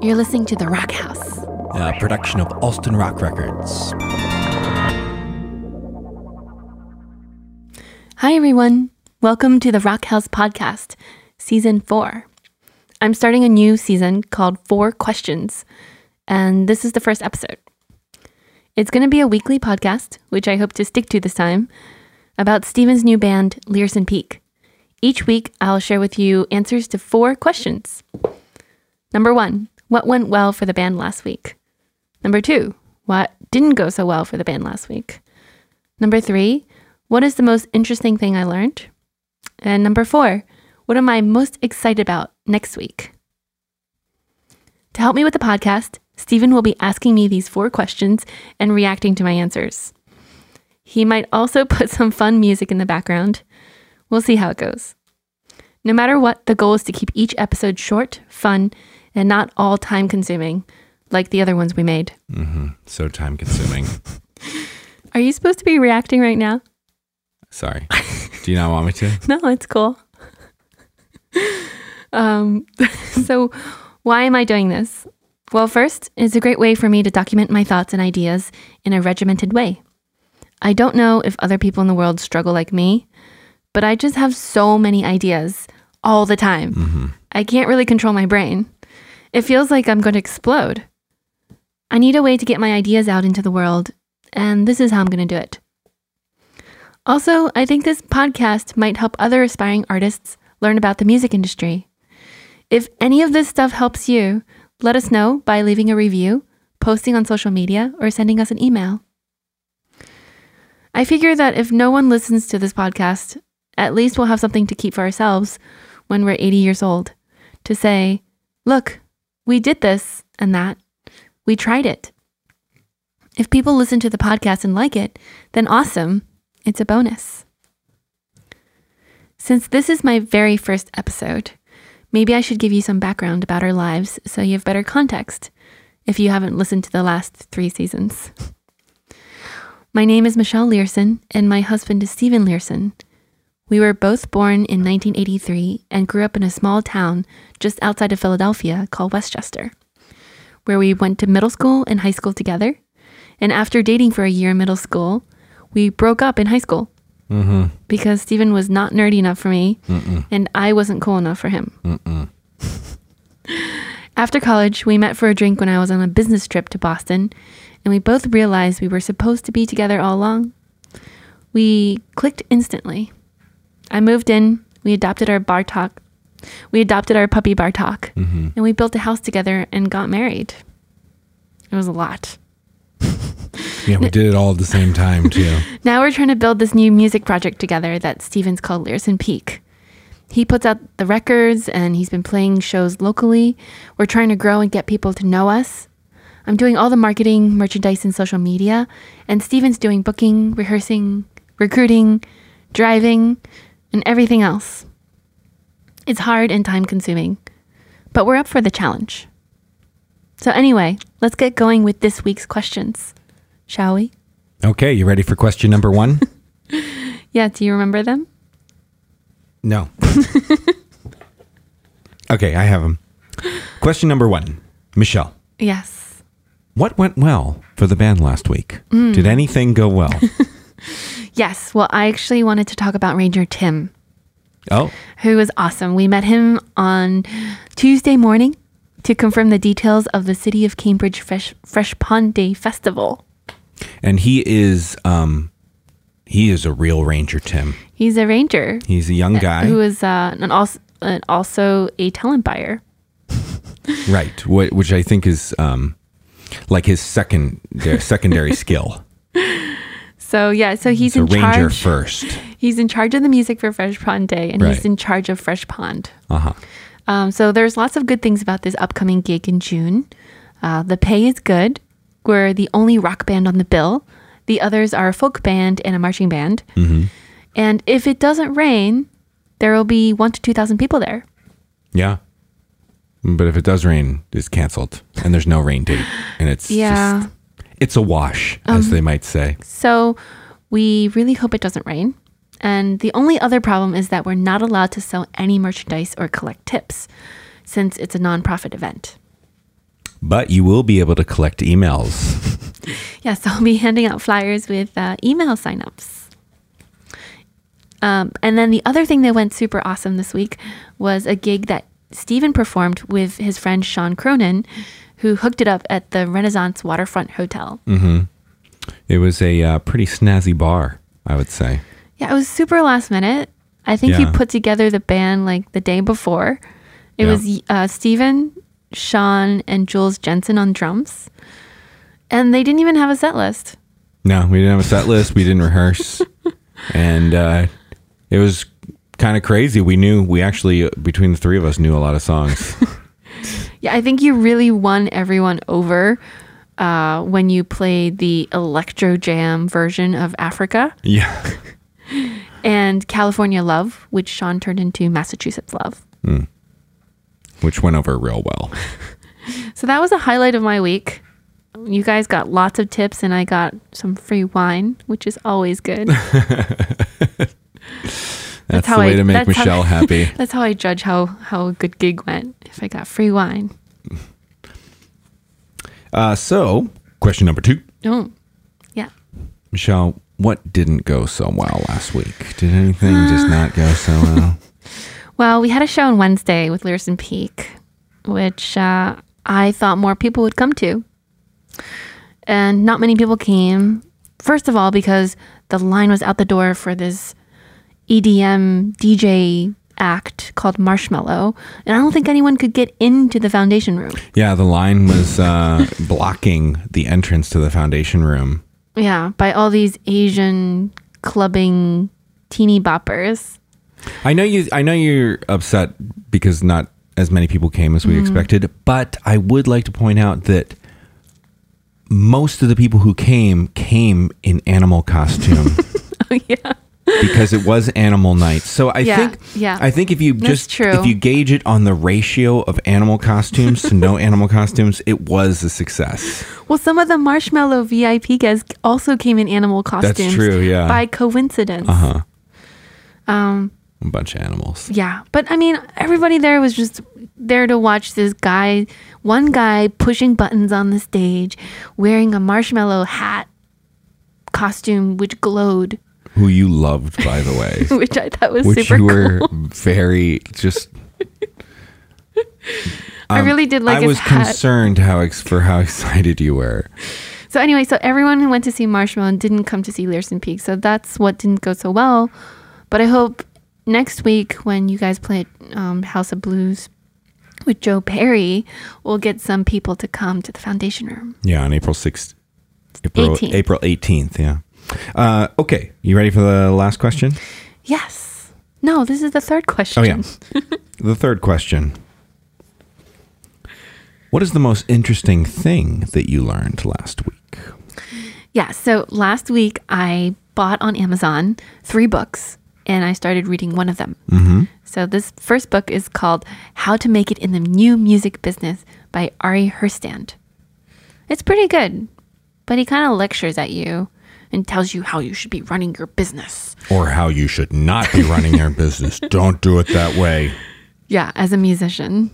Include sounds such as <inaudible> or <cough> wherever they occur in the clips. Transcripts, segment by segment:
You're listening to The Rock House. A production of Alston Rock Records. Hi, everyone. Welcome to the Rock House Podcast, Season 4. I'm starting a new season called Four Questions, and this is the first episode. It's going to be a weekly podcast, which I hope to stick to this time, about Steven's new band, Learson Peak. Each week, I'll share with you answers to four questions. Number one, what went well for the band last week? Number two, what didn't go so well for the band last week? Number three, what is the most interesting thing I learned? And number four, what am I most excited about next week? To help me with the podcast, Stephen will be asking me these four questions and reacting to my answers. He might also <laughs> put some fun music in the background. We'll see how it goes. No matter what, the goal is to keep each episode short, fun, and not all time consuming like the other ones we made. Mm-hmm. So time consuming. <laughs> Are you supposed to be reacting right now? Sorry. Do you not want me to? <laughs> No, it's cool. <laughs> um, so, why am I doing this? Well, first, it's a great way for me to document my thoughts and ideas in a regimented way. I don't know if other people in the world struggle like me, but I just have so many ideas all the time. Mm-hmm. I can't really control my brain. It feels like I'm going to explode. I need a way to get my ideas out into the world, and this is how I'm going to do it. Also, I think this podcast might help other aspiring artists learn about the music industry. If any of this stuff helps you, let us know by leaving a review, posting on social media, or sending us an email. I figure that if no one listens to this podcast, at least we'll have something to keep for ourselves when we're 80 years old to say, look, we did this and that. We tried it. If people listen to the podcast and like it, then awesome. It's a bonus. Since this is my very first episode, maybe I should give you some background about our lives so you have better context if you haven't listened to the last three seasons. My name is Michelle Learson, and my husband is Stephen Learson. We were both born in 1983 and grew up in a small town just outside of Philadelphia called West Chester, where we went to middle school and high school together. And after dating for a year in middle school, we broke up in high school Mm-hmm. because Stephen was not nerdy enough for me Mm-mm. and I wasn't cool enough for him. After college, we met for a drink when I was on a business trip to Boston, and we both realized we were supposed to be together all along. We clicked instantly. I moved in, we adopted our Bartok. We adopted our puppy Bartok, Mm-hmm. and we built a house together and got married. It was a lot. Yeah, we did it all at the same time too. <laughs> Now we're trying to build this new music project together that Steven's called Learson Peak. He puts out the records and he's been playing shows locally. We're trying to grow and get people to know us. I'm doing all the marketing, merchandise, and social media, and Steven's doing booking, rehearsing, recruiting, driving, and everything else. It's hard and time consuming, but we're up for the challenge. So, anyway, let's get going with this week's questions, shall we? Okay, you ready for question number one? <laughs> Yeah, do you remember them? No. <laughs> okay, I have them. Question number one, Michelle. Yes. What went well for the band last week? Hmm. Did anything go well? <laughs> Yes. Well, I actually wanted to talk about Ranger Tim, oh, who was awesome. We met him on Tuesday morning to confirm the details of the City of Cambridge Fresh, Fresh Pond Day Festival. and he is um he is a real ranger, Tim. He's a ranger He's a young guy. who is uh, an also, uh, also a talent buyer. <laughs> Right, wh- which I think is um, like his second their secondary <laughs> skill. So yeah, so he's So in ranger charge. first. <laughs> He's in charge of the music for Fresh Pond Day, and Right. he's in charge of Fresh Pond. Uh huh. Um, so there's lots of good things about this upcoming gig in June. Uh, the pay is good. We're the only rock band on the bill. The others are a folk band and a marching band. hmm And if it doesn't rain, there will be one to two thousand people there. Yeah. But if it does rain, it's canceled, and there's no rain date, and it's Yeah. just, it's a wash, as they might say. So we really hope it doesn't rain. And the only other problem is that we're not allowed to sell any merchandise or collect tips. since it's a nonprofit event. But you will be able to collect emails. <laughs> Yes, I'll be handing out flyers with uh, email signups. Um, and then the other thing that went super awesome this week was a gig that Steven performed with his friend Sean Cronin, who hooked it up at the Renaissance Waterfront Hotel. It was a uh, pretty snazzy bar, I would say. Yeah, it was super last minute. I think he put together the band like the day before. It Yeah. was uh, Steven, Sean, and Jules Jensen on drums. And they didn't even have a set list. No, we didn't have a set list. We didn't rehearse, and uh, it was kind of crazy. We knew we actually between the three of us knew a lot of songs. <laughs> Yeah, I think you really won everyone over uh, when you played the Electro Jam version of Africa yeah, <laughs> and California Love, which Sean turned into Massachusetts Love. which went over real well. <laughs> So that was a highlight of my week. You guys got lots of tips, and I got some free wine, which is always good. <laughs> That's, how the way I- to make that's how- Michelle happy. That's how I judge how, how a good gig went. If I got free wine. <laughs> Uh, so, question number two, Oh, yeah. Michelle, what didn't go so well last week? Did anything just not go so well? <laughs> Well, we had a show on Wednesday with Learson Peak, which uh, I thought more people would come to. And not many people came. First of all, because the line was out the door for this EDM DJ act called Marshmello. And I don't think anyone could get into the foundation room. Yeah, the line was uh, <laughs> blocking the entrance to the foundation room. Yeah, by all these Asian clubbing teeny boppers. I know you. I know you're upset because not as many people came as we Mm-hmm. expected. But I would like to point out that most of the people who came came in animal costume <laughs> Oh, yeah. Because it was animal night. So I Yeah, think, yeah. I think if you just if you gauge it on the ratio of animal costumes to no animal costumes, it was a success. Well, some of the Marshmello VIP guests also came in animal costumes. That's true, yeah. By coincidence. Uh huh. Um, A bunch of animals. yeah, but I mean, everybody there was just there to watch this guy, one guy pushing buttons on the stage, wearing a marshmallow hat costume which glowed, Who you loved, by the way. <laughs> which I thought was which super you were cool. very just. <laughs> I really did like it. I was hat. concerned how ex- for how <laughs> excited you were. So anyway, so everyone who went to see Marshmello and didn't come to see Learson Peak. So that's what didn't go so well. But I hope next week when you guys play um, House of Blues with Joe Perry, we'll get some people to come to the foundation room. Yeah, on April sixth, April 18th. April eighteenth. Yeah. Uh, okay, you ready for the last question? Yes. No, this is the third question. Oh yeah, <laughs> the third question. What is the most interesting thing that you learned last week? Yeah. So last week I bought on Amazon three books and I started reading one of them. Mm-hmm. So this first book is called How to Make It in the New Music Business by Ari Herstand. It's pretty good, but he kind of lectures at you and tells you how you should be running your business. Or how you should not be running your business. <laughs> Don't do it that way. Yeah, as a musician.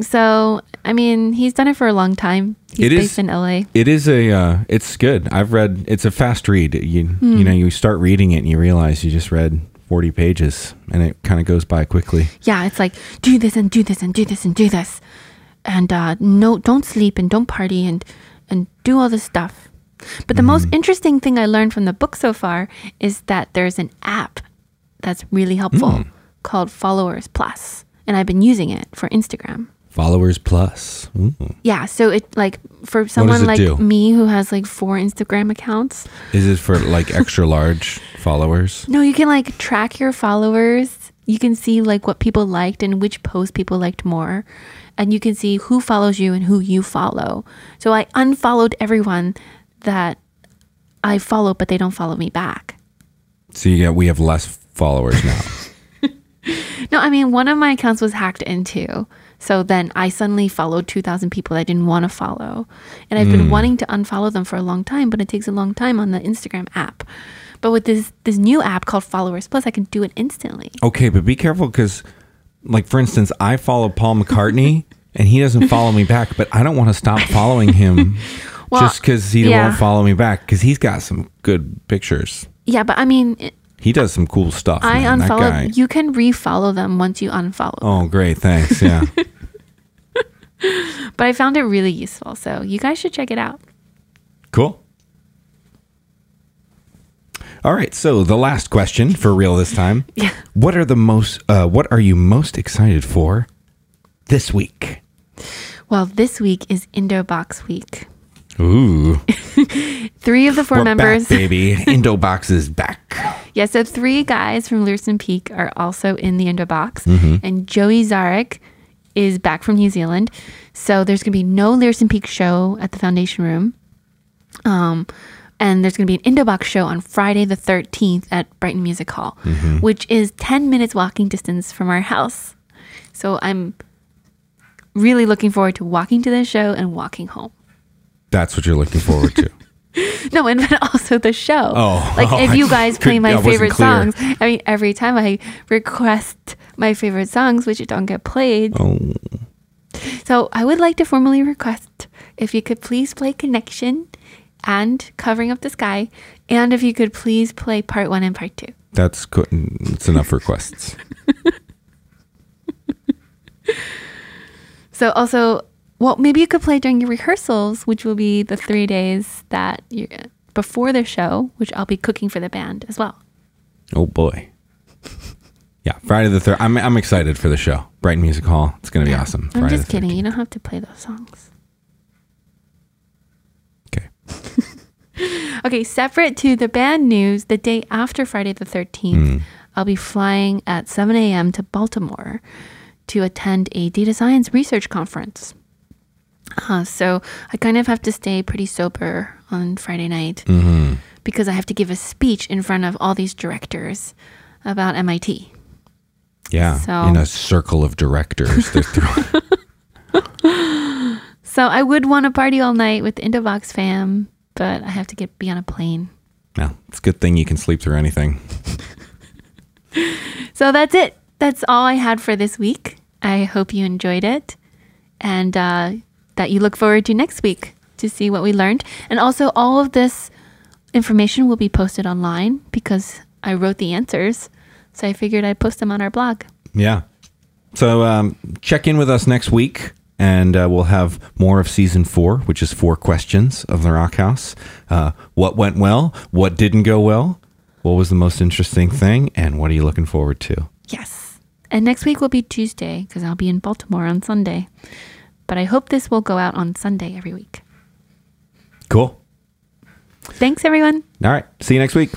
So, I mean, he's done it for a long time. He's It is- based in LA. It is a. Uh, it's good. I've read. It's a fast read. You Hmm. you know you start reading it and you realize you just read forty pages and it kind of goes by quickly. Yeah, it's like do this and do this and do this and do this. And uh, no, don't sleep and don't party and and do all this stuff. But the most mm-hmm. interesting thing I learned from the book so far is that there's an app that's really helpful mm. called Followers Plus, and I've been using it for Instagram. Followers plus. Ooh. Yeah, so it like for someone like do? me who has like four Instagram accounts, Is it for like extra large followers? no, you can like track your followers. You can see like what people liked and which post people liked more. And you can see who follows you and who you follow. So I unfollowed everyone that I follow, but they don't follow me back. So you get we have less followers now. <laughs> <laughs> No, I mean, one of my accounts was hacked into. So then I suddenly followed 2,000 people that I didn't want to follow. And I've been hmm. wanting to unfollow them for a long time, but it takes a long time on the Instagram app. But with this this new app called Followers Plus, I can do it instantly. Okay, but be careful because like for instance, I follow Paul McCartney and he doesn't follow me back, but I don't want to stop following him <laughs> Well, just because he yeah. won't follow me back because he's got some good pictures. Yeah, but I mean, it- He does some cool stuff. I man, that guy. unfollowed. You can refollow them once you unfollow. Oh, great. Thanks. Yeah. <laughs> But I found it really useful, so you guys should check it out. cool. All right. So the last question for real this time. <laughs> Yeah. What are the most, uh, what are you most excited for this week? Well, this week is Indobox Week. Ooh. <laughs> Three of the 4 We're members. back, baby. <laughs> Indobox is back. Yeah, so three guys from Learson Peak are also in the Indobox, Mm-hmm. and Joey Zarek is back from New Zealand. So there's going to be no Learson Peak show at the Foundation Room. Um, and there's going to be an Indobox show on Friday the 13th at Brighton Music Hall, Mm-hmm. which is 10 minutes walking distance from our house. So I'm really looking forward to walking to this show and walking home. That's what you're looking forward to. <laughs> No, and but also the show. Oh. like Oh, if you guys play my favorite songs. I mean, every time I request my favorite songs, which don't get played. oh, So I would like to formally request if you could please play Connection and Covering Up the Sky, and if you could please play Part One and Part Two. that's good. It's enough requests. <laughs> So also, well, maybe you could play during your rehearsals, which will be the three days that you before the show, which I'll be cooking for the band as well. Oh boy. Yeah, Friday the third. I'm I'm excited for the show. Brighton Music Hall. It's gonna be awesome. I'm just kidding. You don't have to play those songs. Okay. <laughs> Okay, separate to the band news, the day after Friday the 13th, hmm. I'll be flying at 7 a.m. to Baltimore to attend a data science research conference. Uh, so I kind of have to stay pretty sober on Friday night because I have to give a speech in front of all these directors about MIT. Yeah. So- In a circle of directors. <laughs> So I would want to party all night with the Indobox fam, but I have to get be on a plane. no, it's a good thing you can sleep through anything. <laughs> So that's it. That's all I had for this week. I hope you enjoyed it and uh, that you look forward to next week to see what we learned. And also, all of this information will be posted online because I wrote the answers. So I figured I'd post them on our blog. Yeah. So um, check in with us next week, and uh, we'll have more of season four, which is four questions of the Rock House. Uh, what went well? What didn't go well? What was the most interesting thing? And what are you looking forward to? Yes. And next week will be Tuesday because I'll be in Baltimore on Sunday. But I hope this will go out on Sunday every week. Cool. Thanks, everyone. All right. See you next week.